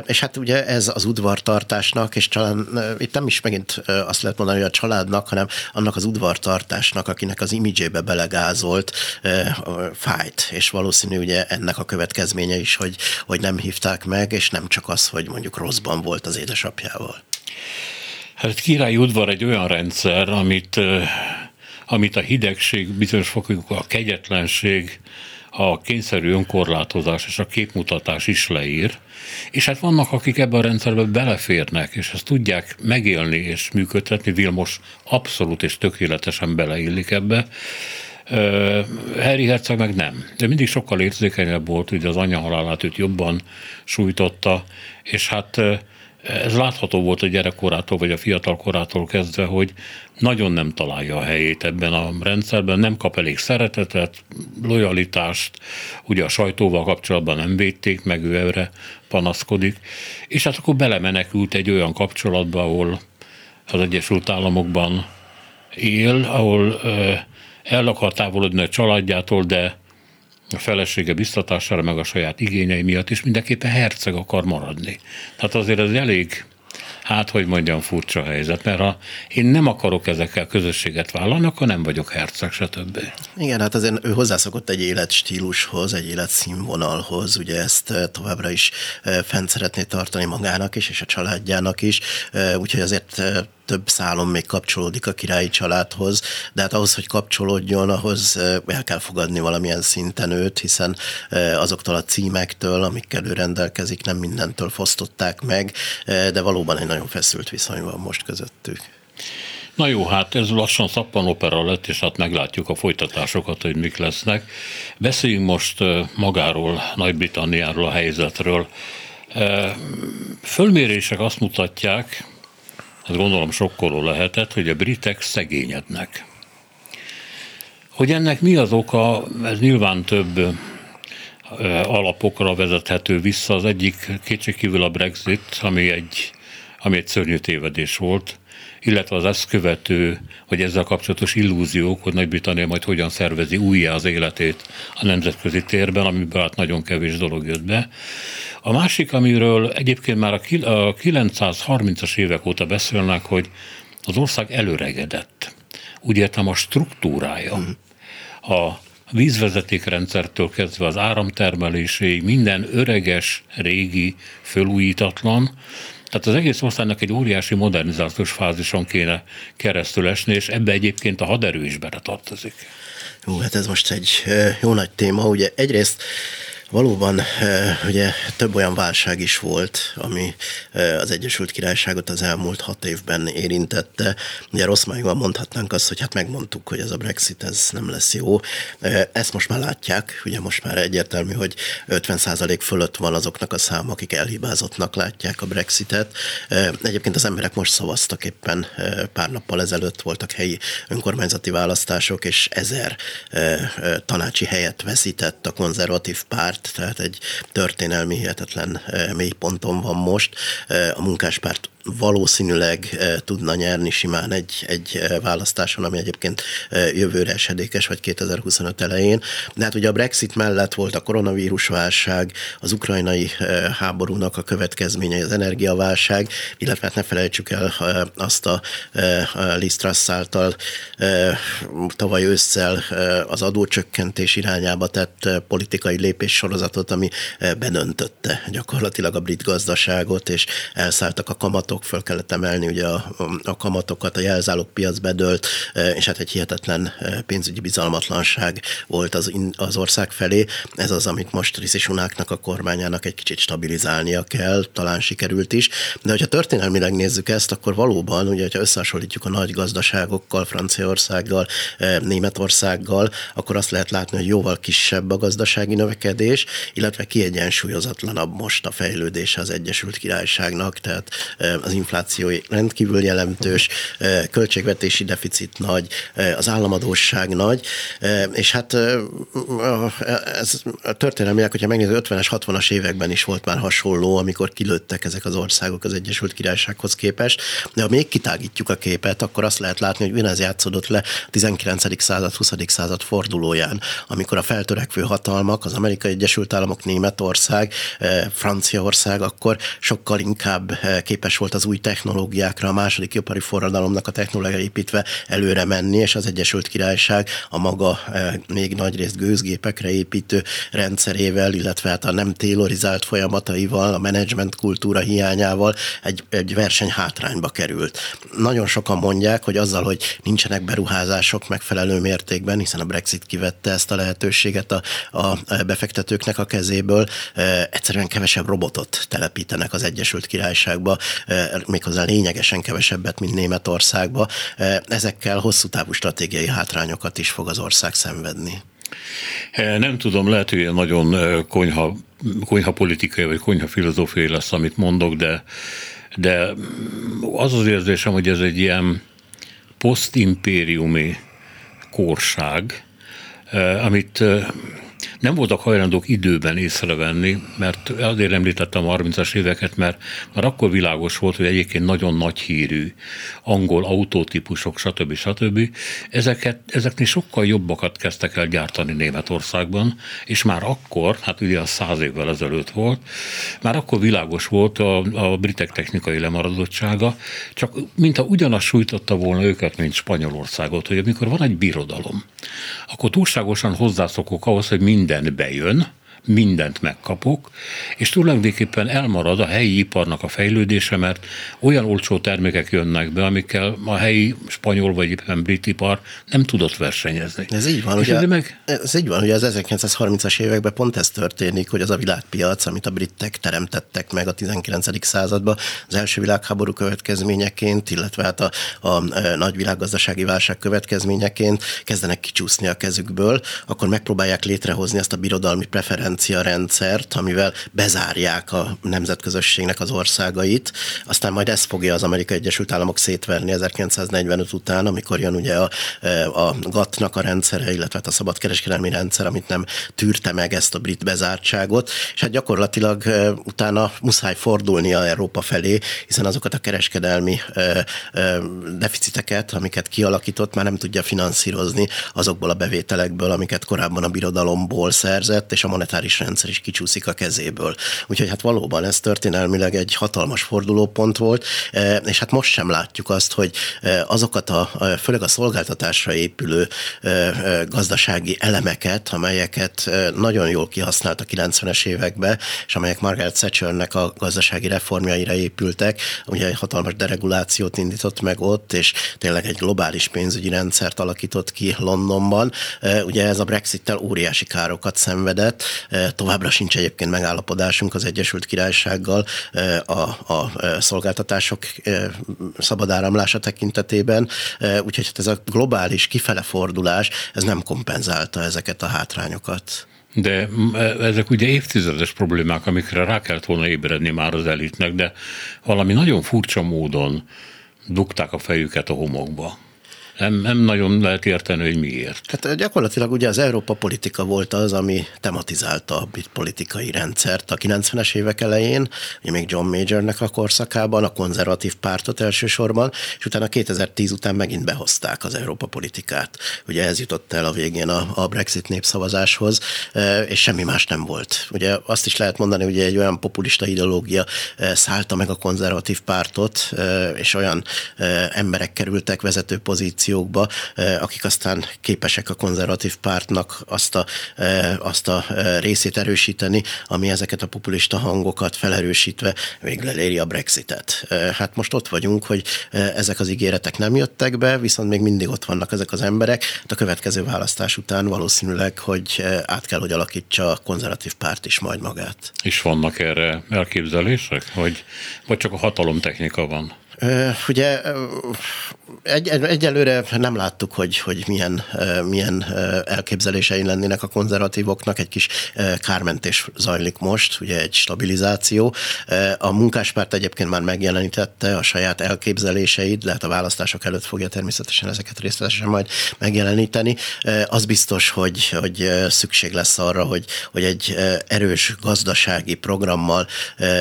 És hát ugye ez az udvartartásnak, és talán itt nem is megint azt lehet mondani, hogy a családnak, hanem annak az udvartartásnak, akinek az imidzsébe belegázolt, fájt. És valószínű ugye ennek a következménye is, hogy, hogy nem hívták meg, és nem csak az, hogy mondjuk rosszban volt az édesapjával. Hát királyi udvar egy olyan rendszer, amit, amit a hidegség, bizonyos fokú a kegyetlenség, a kényszerű önkorlátozás és a képmutatás is leír, és hát vannak, akik ebben a rendszerben beleférnek, és ezt tudják megélni és működtetni. Vilmos abszolút és tökéletesen beleillik ebbe. Uh, Harry Herceg meg nem. De mindig sokkal érzékenyebb volt, hogy az anya halálát őt jobban sújtotta, és hát ez látható volt a gyerekkorától, vagy a fiatal korától kezdve, hogy nagyon nem találja a helyét ebben a rendszerben, nem kap elég szeretetet, lojalitást, ugye a sajtóval kapcsolatban nem védték meg, ő erre panaszkodik, és hát akkor belemenekült egy olyan kapcsolatba, ahol az Egyesült Államokban él, ahol el akar távolodni a családjától, de a felesége biztatására, meg a saját igényei miatt is mindenképpen herceg akar maradni. Tehát azért ez elég, hát hogy mondjam, furcsa helyzet, mert ha én nem akarok ezekkel közösséget vállalni, akkor nem vagyok herceg, stb. Igen, hát azért ő hozzászokott egy életstílushoz, egy életszínvonalhoz, ugye ezt eh, továbbra is eh, fent szeretné tartani magának is, és a családjának is, eh, úgyhogy azért több szálon még kapcsolódik a királyi családhoz, de hát ahhoz, hogy kapcsolódjon, ahhoz el kell fogadni valamilyen szinten őt, hiszen azoktól a címektől, amikkel ő rendelkezik, nem mindentől fosztották meg, de valóban egy nagyon feszült viszony van most közöttük. Na jó, hát ez lassan szappanopera lett, és hát meglátjuk a folytatásokat, hogy mik lesznek. Beszéljünk most magáról, Nagy-Britanniáról, a helyzetről. Fölmérések azt mutatják, ez gondolom sokkoló lehetett, hogy a britek szegényednek. Hogy ennek mi az oka, ez nyilván több alapokra vezethető vissza. Az egyik kétségkívül a Brexit, ami egy, ami egy szörnyű tévedés volt, illetve az ezt követő, hogy ezzel kapcsolatos illúziók, hogy Nagy-Britannia majd hogyan szervezi újjá az életét a nemzetközi térben, amiből hát nagyon kevés dolog jött be. A másik, amiről egyébként már a 930-as évek óta beszélnek, hogy az ország előregedett. Úgy értem a struktúrája, mhm. a vízvezetékrendszertől kezdve az áramtermeléséig minden öreges, régi, fölújítatlan, tehát az egész országnak egy óriási modernizációs fázison kéne keresztül esni, és ebbe egyébként a haderő is beletartozik. Jó, hát ez most egy jó nagy téma. Ugye egyrészt Valóban ugye több olyan válság is volt, ami az Egyesült Királyságot az elmúlt hat évben érintette. Ugye rossz májúan mondhatnánk azt, hogy hát megmondtuk, hogy ez a Brexit ez nem lesz jó. Ezt most már látják, ugye most már egyértelmű, hogy 50% fölött van azoknak a szám, akik elhibázottnak látják a Brexitet. Egyébként az emberek most szavaztak éppen pár nappal ezelőtt voltak helyi önkormányzati választások, és ezer tanácsi helyet veszített a konzervatív párt, párt, tehát egy történelmi hihetetlen eh, mélyponton van most. Eh, a munkáspárt valószínűleg eh, tudna nyerni simán egy, egy választáson, ami egyébként jövőre esedékes, vagy 2025 elején. De hát ugye a Brexit mellett volt a koronavírus válság, az ukrajnai háborúnak a következménye, az energiaválság, illetve hát ne felejtsük el azt a Liz által tavaly ősszel az adócsökkentés irányába tett politikai lépés sorozatot, ami bedöntötte gyakorlatilag a brit gazdaságot, és elszálltak a kamatok, föl kellett emelni ugye a, a kamatokat, a jelzálók piac bedőlt, e, és hát egy hihetetlen e, pénzügyi bizalmatlanság volt az, az ország felé. Ez az, amit most Rishi Sunáknak, a kormányának egy kicsit stabilizálnia kell, talán sikerült is. De hogyha történelmileg nézzük ezt, akkor valóban, ugye, hogyha összehasonlítjuk a nagy gazdaságokkal, Franciaországgal, Németországgal, akkor azt lehet látni, hogy jóval kisebb a gazdasági növekedés, illetve kiegyensúlyozatlanabb most a fejlődése az Egyesült Királyságnak, tehát az infláció rendkívül jelentős, költségvetési deficit nagy, az államadóság nagy, és hát ez a történelmileg, hogyha megnézzük, 50-es, 60-as években is volt már hasonló, amikor kilőttek ezek az országok az Egyesült Királysághoz képest, de ha még kitágítjuk a képet, akkor azt lehet látni, hogy ugyanez játszódott le a 19. század, 20. század fordulóján, amikor a feltörekvő hatalmak, az Amerikai Egyesült Államok, Németország, Franciaország akkor sokkal inkább képes volt az új technológiákra, a második ipari forradalomnak a technológia építve előre menni, és az Egyesült Királyság a maga eh, még nagyrészt gőzgépekre építő rendszerével, illetve hát a nem télorizált folyamataival, a menedzsment kultúra hiányával egy, egy verseny hátrányba került. Nagyon sokan mondják, hogy azzal, hogy nincsenek beruházások megfelelő mértékben, hiszen a Brexit kivette ezt a lehetőséget a, a befektetőknek a kezéből, egyszerűen kevesebb robotot telepítenek az Egyesült Királyságba, méghozzá lényegesen kevesebbet, mint Németországba. Ezekkel hosszú távú stratégiai hátrányokat is fog az ország szenvedni. Nem tudom, lehet, hogy nagyon konyha, konyha politikai vagy konyha filozófiai lesz, amit mondok, de, de az az érzésem, hogy ez egy ilyen posztimpériumi korság, amit nem voltak hajlandók időben észrevenni, mert azért említettem a 30-as éveket, mert már akkor világos volt, hogy egyébként nagyon nagy hírű angol autótípusok, stb. stb. Ezeket, ezeknél sokkal jobbakat kezdtek el gyártani Németországban, és már akkor, hát ugye az száz évvel ezelőtt volt, már akkor világos volt a, a britek technikai lemaradottsága, csak mintha ugyanaz sújtotta volna őket, mint Spanyolországot, hogy amikor van egy birodalom, akkor túlságosan hozzászokok ahhoz, hogy denne babyen mindent megkapok, és tulajdonképpen elmarad a helyi iparnak a fejlődése, mert olyan olcsó termékek jönnek be, amikkel a helyi spanyol vagy éppen brit ipar nem tudott versenyezni. Ez így van, ugye, meg... ez így van, hogy az 1930-as években pont ez történik, hogy az a világpiac, amit a britek teremtettek meg a 19. században, az első világháború következményeként, illetve hát a, a, a nagy világgazdasági válság következményeként kezdenek kicsúszni a kezükből, akkor megpróbálják létrehozni ezt a birodalmi preferenciát, rendszert, amivel bezárják a nemzetközösségnek az országait. Aztán majd ezt fogja az Amerikai Egyesült Államok szétverni 1945 után, amikor jön ugye a, a GATT-nak a rendszere, illetve hát a szabadkereskedelmi rendszer, amit nem tűrte meg ezt a brit bezártságot, és hát gyakorlatilag utána muszáj fordulnia Európa felé, hiszen azokat a kereskedelmi deficiteket, amiket kialakított, már nem tudja finanszírozni azokból a bevételekből, amiket korábban a birodalomból szerzett, és a monetáris monetáris rendszer is kicsúszik a kezéből. Úgyhogy hát valóban ez történelmileg egy hatalmas fordulópont volt, e, és hát most sem látjuk azt, hogy e, azokat a, főleg a szolgáltatásra épülő e, gazdasági elemeket, amelyeket nagyon jól kihasznált a 90-es években, és amelyek Margaret Thatchernek a gazdasági reformjaira épültek, ugye egy hatalmas deregulációt indított meg ott, és tényleg egy globális pénzügyi rendszert alakított ki Londonban. Ugye ez a Brexit-tel óriási károkat szenvedett, továbbra sincs egyébként megállapodásunk az Egyesült Királysággal a, a szolgáltatások szabad áramlása tekintetében, úgyhogy hát ez a globális kifelefordulás, ez nem kompenzálta ezeket a hátrányokat. De ezek ugye évtizedes problémák, amikre rá kellett volna ébredni már az elitnek, de valami nagyon furcsa módon dugták a fejüket a homokba. Nem, nem nagyon lehet érteni, hogy miért. Hát gyakorlatilag ugye az Európa politika volt az, ami tematizálta a politikai rendszert a 90-es évek elején, ugye még John Majornek a korszakában, a konzervatív pártot elsősorban, és utána 2010 után megint behozták az Európa politikát. Ugye ez jutott el a végén a, a Brexit népszavazáshoz, e, és semmi más nem volt. Ugye azt is lehet mondani, hogy egy olyan populista ideológia e, szállta meg a konzervatív pártot, és olyan emberek kerültek vezető pozíciót, pozíciókba, akik aztán képesek a konzervatív pártnak azt a, azt a részét erősíteni, ami ezeket a populista hangokat felerősítve végül eléri a Brexitet. Hát most ott vagyunk, hogy ezek az ígéretek nem jöttek be, viszont még mindig ott vannak ezek az emberek. Hát a következő választás után valószínűleg, hogy át kell, hogy alakítsa a konzervatív párt is majd magát. És vannak erre elképzelések, hogy vagy csak a hatalomtechnika van? Ugye egy, egyelőre nem láttuk, hogy, hogy milyen, milyen elképzelései lennének a konzervatívoknak. Egy kis kármentés zajlik most, ugye egy stabilizáció. A munkáspárt egyébként már megjelenítette a saját elképzeléseit, lehet a választások előtt fogja természetesen ezeket részletesen majd megjeleníteni. Az biztos, hogy, hogy szükség lesz arra, hogy, hogy egy erős gazdasági programmal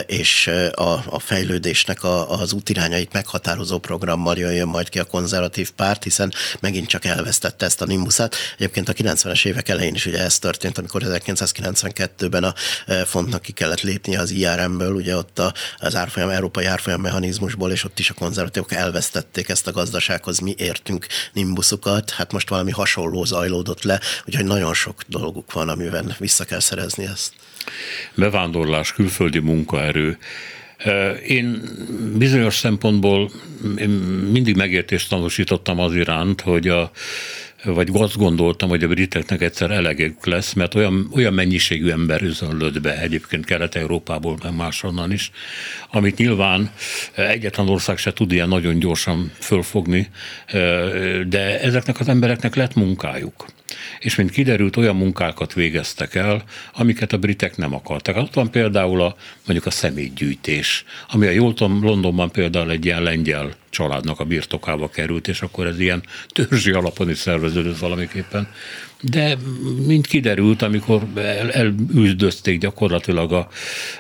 és a, a fejlődésnek a, az útirányait valamelyik meghatározó programmal jöjjön majd ki a konzervatív párt, hiszen megint csak elvesztette ezt a nimbuszát. Egyébként a 90-es évek elején is ugye ez történt, amikor 1992-ben a e, fontnak ki kellett lépni az IRM-ből, ugye ott az árfolyam, európai árfolyam mechanizmusból, és ott is a konzervatívok elvesztették ezt a gazdasághoz mi értünk nimbuszukat. Hát most valami hasonló zajlódott le, úgyhogy nagyon sok dolguk van, amivel vissza kell szerezni ezt. Bevándorlás, külföldi munkaerő, én bizonyos szempontból mindig megértést tanúsítottam az iránt, hogy a, vagy azt gondoltam, hogy a briteknek egyszer elegük lesz, mert olyan, olyan mennyiségű ember üzönlött be egyébként Kelet-Európából, meg máshonnan is, amit nyilván egyetlen ország se tud ilyen nagyon gyorsan fölfogni, de ezeknek az embereknek lett munkájuk és mint kiderült, olyan munkákat végeztek el, amiket a britek nem akartak. Ott van például a, mondjuk a személygyűjtés, ami a jól tudom, Londonban például egy ilyen lengyel családnak a birtokába került, és akkor ez ilyen törzsi alapon is szerveződött valamiképpen. De mint kiderült, amikor el, elüldözték gyakorlatilag a,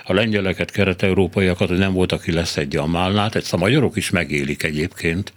a lengyeleket, kelet-európaiakat, hogy nem volt, aki leszedje a málnát, ezt a magyarok is megélik egyébként,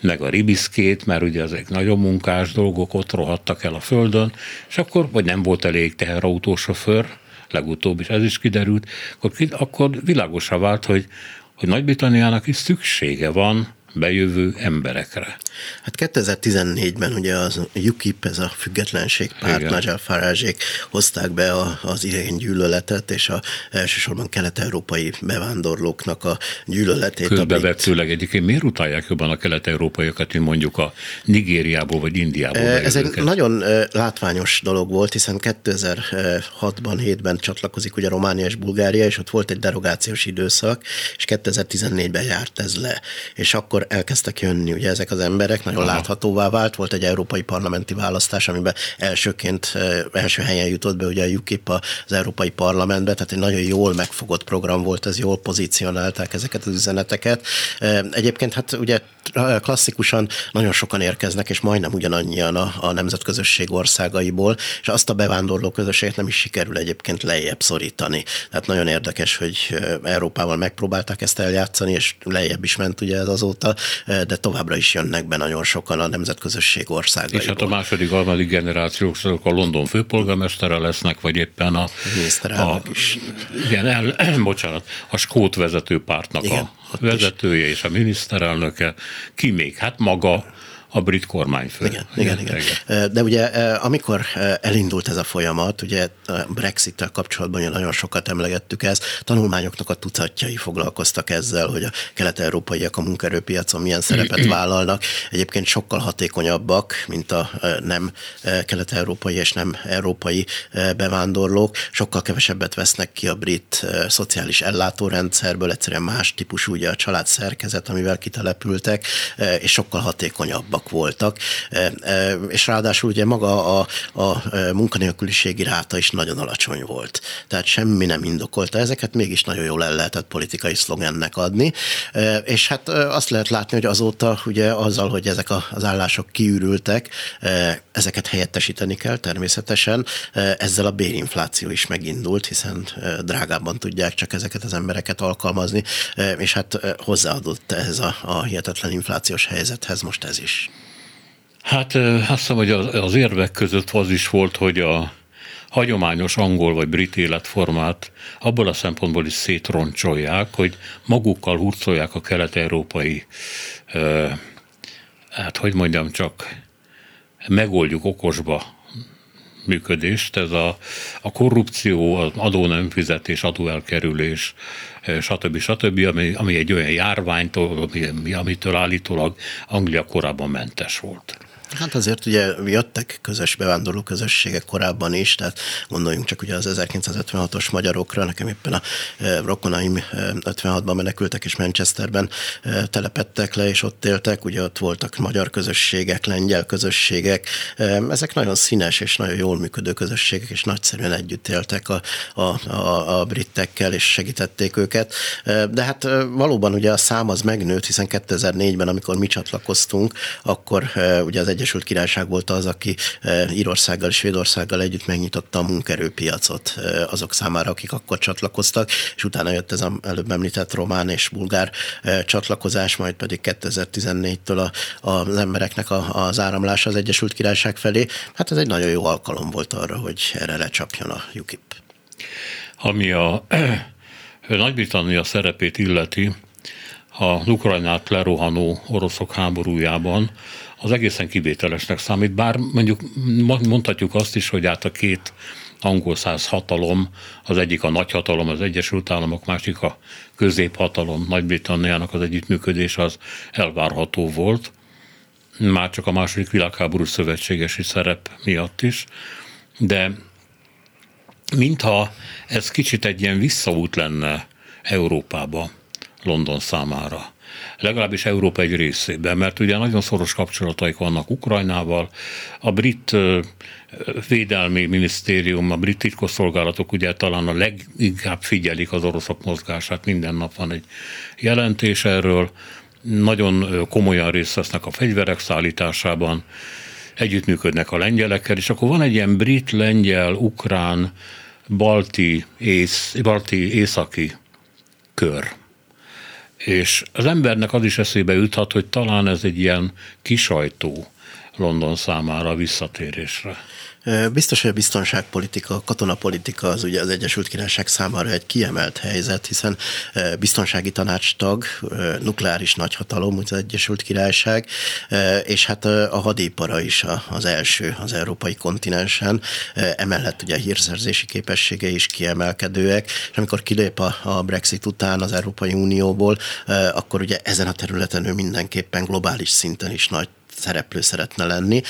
meg a ribiszkét, mert ugye ezek nagyon munkás dolgok ott rohadtak el a földön, és akkor, vagy nem volt elég teherautósofőr, legutóbb is ez is kiderült, akkor, akkor világosá vált, hogy, hogy Nagy-Britanniának is szüksége van bejövő emberekre. Hát 2014-ben ugye az UKIP, ez a függetlenségpárt, Igen. Nigel farage hozták be a, az idegen gyűlöletet, és a, elsősorban kelet-európai bevándorlóknak a gyűlöletét. Közbevetőleg amit... egyébként miért utálják jobban a kelet-európaiakat, mint mondjuk a Nigériából vagy Indiából Ez egy nagyon látványos dolog volt, hiszen 2006-ban, 7-ben csatlakozik ugye Románia és Bulgária, és ott volt egy derogációs időszak, és 2014-ben járt ez le. És akkor elkezdtek jönni ugye ezek az emberek, nagyon Aha. láthatóvá vált. Volt egy európai parlamenti választás, amiben elsőként, első helyen jutott be ugye a UKIP az Európai Parlamentbe, tehát egy nagyon jól megfogott program volt, ez jól pozícionálták ezeket az üzeneteket. Egyébként hát ugye klasszikusan nagyon sokan érkeznek, és majdnem ugyanannyian a, a nemzetközösség országaiból, és azt a bevándorló közösséget nem is sikerül egyébként lejjebb szorítani. Tehát nagyon érdekes, hogy Európával megpróbálták ezt eljátszani, és lejjebb is ment ugye ez azóta, de továbbra is jönnek be nagyon sokan a nemzetközösség országaiból. És hát a második, harmadik generációk a London főpolgármestere lesznek, vagy éppen a... A is. Igen, el, bocsánat, a Skót vezető pártnak igen, a vezetője és a miniszterelnöke. Ki még? Hát maga a brit kormányfő. Igen, igen, igen. igen. De ugye amikor elindult ez a folyamat, ugye Brexit-tel kapcsolatban ugye nagyon sokat emlegettük ezt, tanulmányoknak a tucatjai foglalkoztak ezzel, hogy a kelet-európaiak a munkaerőpiacon milyen szerepet vállalnak. Egyébként sokkal hatékonyabbak, mint a nem kelet-európai és nem európai bevándorlók, sokkal kevesebbet vesznek ki a brit szociális ellátórendszerből, egyszerűen más típusú ugye a család szerkezet, amivel kitelepültek, és sokkal hatékonyabbak voltak. És ráadásul ugye maga a, a munkanélküliségi ráta is nagyon alacsony volt. Tehát semmi nem indokolta ezeket, mégis nagyon jól el lehetett politikai szlogennek adni. És hát azt lehet látni, hogy azóta ugye azzal, hogy ezek az állások kiürültek, ezeket helyettesíteni kell természetesen. Ezzel a bérinfláció is megindult, hiszen drágábban tudják csak ezeket az embereket alkalmazni, és hát hozzáadott ehhez a, a hihetetlen inflációs helyzethez most ez is. Hát azt hiszem, hogy az, az érvek között az is volt, hogy a hagyományos angol vagy brit életformát abból a szempontból is szétroncsolják, hogy magukkal hurcolják a kelet-európai, hát hogy mondjam csak, megoldjuk okosba működést, ez a, a korrupció, az adó nem fizetés, adóelkerülés, stb. stb., ami, ami egy olyan járványtól, ami, amitől állítólag Anglia korábban mentes volt. Hát azért ugye jöttek közös bevándorló közösségek korábban is, tehát gondoljunk csak ugye az 1956-os magyarokra, nekem éppen a e, rokonaim 56-ban e, menekültek és Manchesterben e, telepettek le, és ott éltek, ugye ott voltak magyar közösségek, lengyel közösségek, ezek nagyon színes és nagyon jól működő közösségek, és nagyszerűen együtt éltek a, a, a, a britekkel, és segítették őket. De hát valóban ugye a szám az megnőtt, hiszen 2004-ben, amikor mi csatlakoztunk, akkor ugye az Egyesült Királyság volt az, aki e, Írországgal és Svédországgal együtt megnyitotta a munkerőpiacot e, azok számára, akik akkor csatlakoztak, és utána jött ez az előbb említett román és bulgár e, csatlakozás, majd pedig 2014-től a, az embereknek a, az áramlása az Egyesült Királyság felé. Hát ez egy nagyon jó alkalom volt arra, hogy erre lecsapjon a UKIP. Ami a Nagy-Britannia szerepét illeti, a Ukrajnát lerohanó oroszok háborújában, az egészen kivételesnek számít, bár mondjuk mondhatjuk azt is, hogy át a két angol száz hatalom, az egyik a nagyhatalom, az Egyesült Államok, másik a középhatalom, Nagy-Britanniának az együttműködés az elvárható volt, már csak a második világháború szövetségesi szerep miatt is, de mintha ez kicsit egy ilyen visszaút lenne Európába, London számára. Legalábbis Európa egy részében, mert ugye nagyon szoros kapcsolataik vannak Ukrajnával, a brit védelmi minisztérium, a brit titkosszolgálatok ugye talán a leginkább figyelik az oroszok mozgását, minden nap van egy jelentés erről, nagyon komolyan részt vesznek a fegyverek szállításában, együttműködnek a lengyelekkel, és akkor van egy ilyen brit, lengyel, ukrán, balti, ész, balti északi kör és az embernek az is eszébe juthat, hogy talán ez egy ilyen kisajtó London számára a visszatérésre. Biztos, hogy a biztonságpolitika, a katonapolitika az ugye az Egyesült Királyság számára egy kiemelt helyzet, hiszen biztonsági tanácstag, nukleáris nagyhatalom, az Egyesült Királyság, és hát a hadipara is az első az európai kontinensen, emellett ugye a hírszerzési képessége is kiemelkedőek, és amikor kilép a Brexit után az Európai Unióból, akkor ugye ezen a területen ő mindenképpen globális szinten is nagy szereplő szeretne lenni.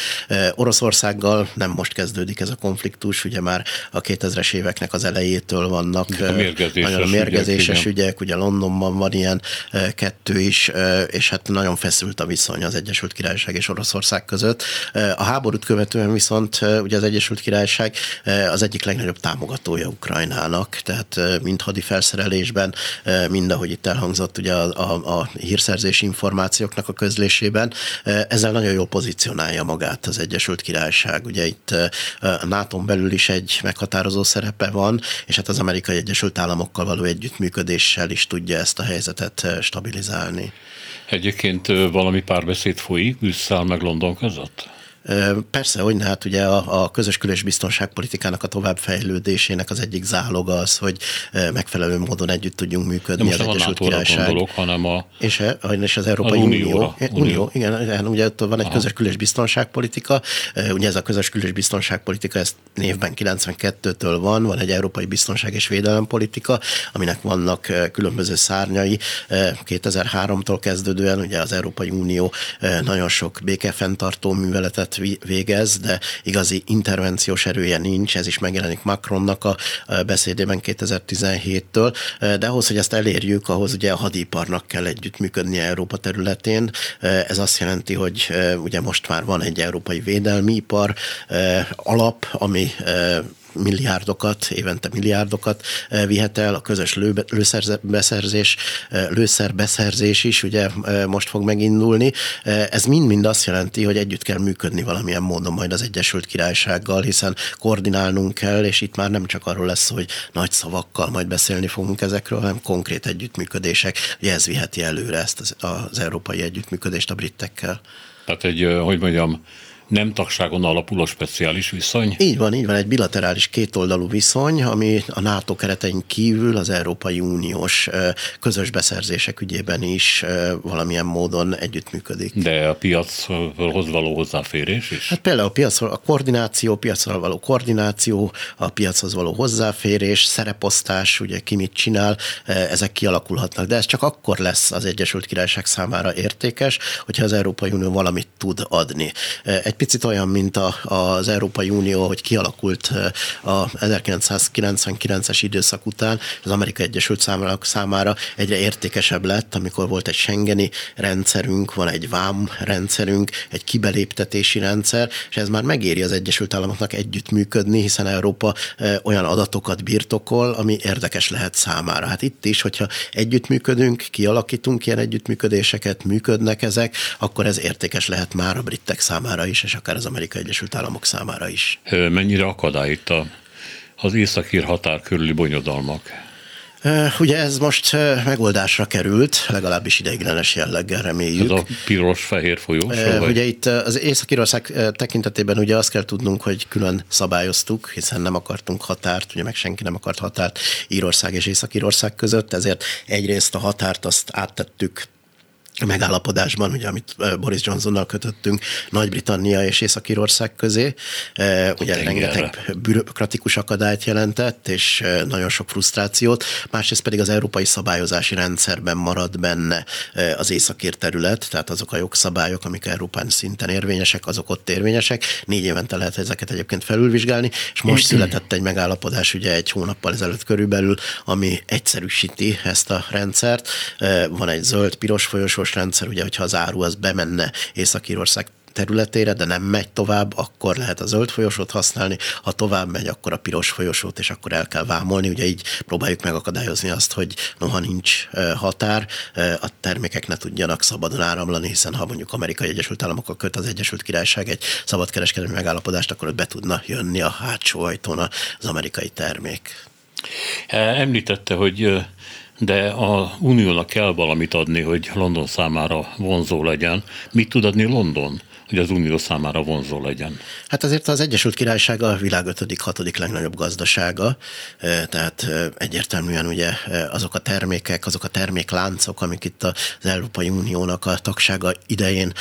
Oroszországgal nem most kezdődik ez a konfliktus, ugye már a 2000-es éveknek az elejétől vannak a mérgezéses, nagyon mérgezéses ügyek, ügyek, ugye Londonban van ilyen kettő is, és hát nagyon feszült a viszony az Egyesült Királyság és Oroszország között. A háborút követően viszont ugye az Egyesült Királyság az egyik legnagyobb támogatója Ukrajnának, tehát mind hadi felszerelésben, mind ahogy itt elhangzott ugye a, a, a hírszerzési információknak a közlésében. Ezzel nagyon jól pozícionálja magát az Egyesült Királyság. Ugye itt a nato belül is egy meghatározó szerepe van, és hát az Amerikai Egyesült Államokkal való együttműködéssel is tudja ezt a helyzetet stabilizálni. Egyébként valami párbeszéd folyik Brüsszel meg London között? Persze, hogy hát ugye a, a közös külös biztonságpolitikának a továbbfejlődésének az egyik záloga az, hogy megfelelő módon együtt tudjunk működni most az Egyesült Királyság. Gondolok, hanem a, és, és az Európai az Unió. Unió. Unió. Igen, ugye ott van egy Aha. közös külös biztonságpolitika, ugye ez a közös külös biztonságpolitika, ez névben 92-től van, van egy európai biztonság és védelempolitika, aminek vannak különböző szárnyai. 2003-tól kezdődően ugye az Európai Unió nagyon sok békefenntartó műveletet végez, de igazi intervenciós erője nincs, ez is megjelenik Macronnak a beszédében 2017-től, de ahhoz, hogy ezt elérjük, ahhoz ugye a hadiparnak kell együttműködnie Európa területén. Ez azt jelenti, hogy ugye most már van egy európai védelmi ipar alap, ami milliárdokat, évente milliárdokat eh, vihet el, a közös lőszerbeszerzés, eh, lőszerbeszerzés is ugye eh, most fog megindulni. Ez mind-mind azt jelenti, hogy együtt kell működni valamilyen módon majd az Egyesült Királysággal, hiszen koordinálnunk kell, és itt már nem csak arról lesz, hogy nagy szavakkal majd beszélni fogunk ezekről, hanem konkrét együttműködések. Ugye ez viheti előre ezt az, az európai együttműködést a britekkel. Tehát egy, hogy mondjam, nem tagságon alapuló speciális viszony? Így van, így van, egy bilaterális kétoldalú viszony, ami a NATO keretein kívül az Európai Uniós közös beszerzések ügyében is valamilyen módon együttműködik. De a piachoz való hozzáférés is? Hát például a piac, a koordináció, piacra való koordináció, a piachoz való hozzáférés, szereposztás, ugye ki mit csinál, ezek kialakulhatnak. De ez csak akkor lesz az Egyesült Királyság számára értékes, hogyha az Európai Unió valamit tud adni. Egy picit olyan, mint a, az Európai Unió, hogy kialakult a 1999-es időszak után, az Amerikai Egyesült számára, számára egyre értékesebb lett, amikor volt egy Schengeni rendszerünk, van egy vám rendszerünk, egy kibeléptetési rendszer, és ez már megéri az Egyesült Államoknak együttműködni, hiszen Európa olyan adatokat birtokol, ami érdekes lehet számára. Hát itt is, hogyha együttműködünk, kialakítunk ilyen együttműködéseket, működnek ezek, akkor ez értékes lehet már a britek számára is, és akár az Amerikai Egyesült Államok számára is. Mennyire a, az északír határ körüli bonyodalmak? Ugye ez most megoldásra került, legalábbis ideiglenes jelleggel reméljük. Ez a piros-fehér folyó? Ugye itt az Észak-Írország tekintetében ugye azt kell tudnunk, hogy külön szabályoztuk, hiszen nem akartunk határt, ugye meg senki nem akart határt Írország és Észak-Írország között, ezért egyrészt a határt azt áttettük megállapodásban, ugye, amit Boris Johnsonnal kötöttünk Nagy-Britannia és Észak-Írország közé. Ugye rengeteg bürokratikus akadályt jelentett, és nagyon sok frusztrációt. Másrészt pedig az európai szabályozási rendszerben marad benne az északír terület, tehát azok a jogszabályok, amik Európán szinten érvényesek, azok ott érvényesek. Négy évente lehet ezeket egyébként felülvizsgálni, és most született egy megállapodás ugye egy hónappal ezelőtt körülbelül, ami egyszerűsíti ezt a rendszert. Van egy zöld-piros folyosó folyosós rendszer, ugye, hogyha az áru az bemenne Észak-Írország területére, de nem megy tovább, akkor lehet a zöld folyosót használni, ha tovább megy, akkor a piros folyosót, és akkor el kell vámolni. Ugye így próbáljuk megakadályozni azt, hogy noha nincs határ, a termékek ne tudjanak szabadon áramlani, hiszen ha mondjuk Amerikai Egyesült Államokkal köt az Egyesült Királyság egy szabadkereskedelmi megállapodást, akkor ott be tudna jönni a hátsó ajtón az amerikai termék. Említette, hogy de a Uniónak kell valamit adni, hogy London számára vonzó legyen. Mit tud adni London? Hogy az Unió számára vonzó legyen? Hát azért az Egyesült Királyság a világ ötödik, hatodik legnagyobb gazdasága, tehát egyértelműen ugye azok a termékek, azok a termékláncok, amik itt az Európai Uniónak a tagsága idején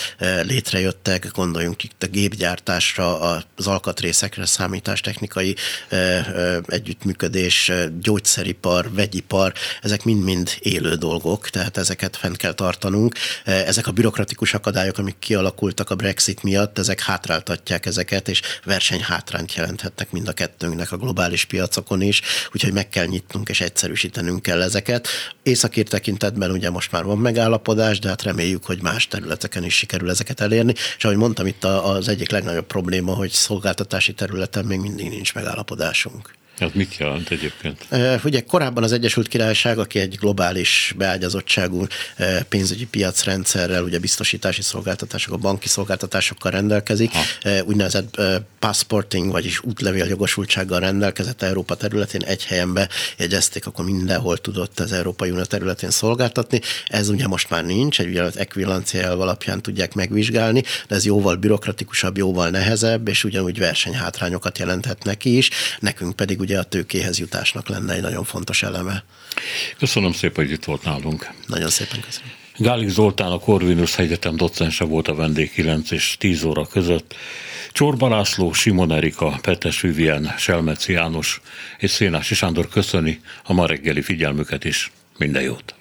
létrejöttek, gondoljunk itt a gépgyártásra, az alkatrészekre, számítástechnikai együttműködés, gyógyszeripar, vegyipar, ezek mind-mind élő dolgok, tehát ezeket fent kell tartanunk. Ezek a bürokratikus akadályok, amik kialakultak a Brexit Brexit miatt ezek hátráltatják ezeket, és versenyhátrányt jelenthetnek mind a kettőnknek a globális piacokon is, úgyhogy meg kell nyitnunk és egyszerűsítenünk kell ezeket. Északír tekintetben ugye most már van megállapodás, de hát reméljük, hogy más területeken is sikerül ezeket elérni, és ahogy mondtam, itt az egyik legnagyobb probléma, hogy szolgáltatási területen még mindig nincs megállapodásunk. Ez mit jelent egyébként? Ugye korábban az Egyesült Királyság, aki egy globális beágyazottságú pénzügyi piacrendszerrel, ugye biztosítási szolgáltatások, banki szolgáltatásokkal rendelkezik, ha. úgynevezett passporting, vagyis útlevél jogosultsággal rendelkezett Európa területén egy helyen bejegyezték, akkor mindenhol tudott az Európai Unió területén szolgáltatni. Ez ugye most már nincs, egy ekvivalencia alapján tudják megvizsgálni, de ez jóval bürokratikusabb, jóval nehezebb, és ugyanúgy versenyhátrányokat jelenthet neki is, nekünk pedig ugye a tőkéhez jutásnak lenne egy nagyon fontos eleme. Köszönöm szépen, hogy itt volt nálunk. Nagyon szépen köszönöm. Gálik Zoltán, a Corvinus Egyetem docense volt a vendég 9 és 10 óra között. Csorba László, Simon Erika, Petes Vivien, Selmeci János és Szénási Sándor köszöni a ma reggeli figyelmüket is. Minden jót!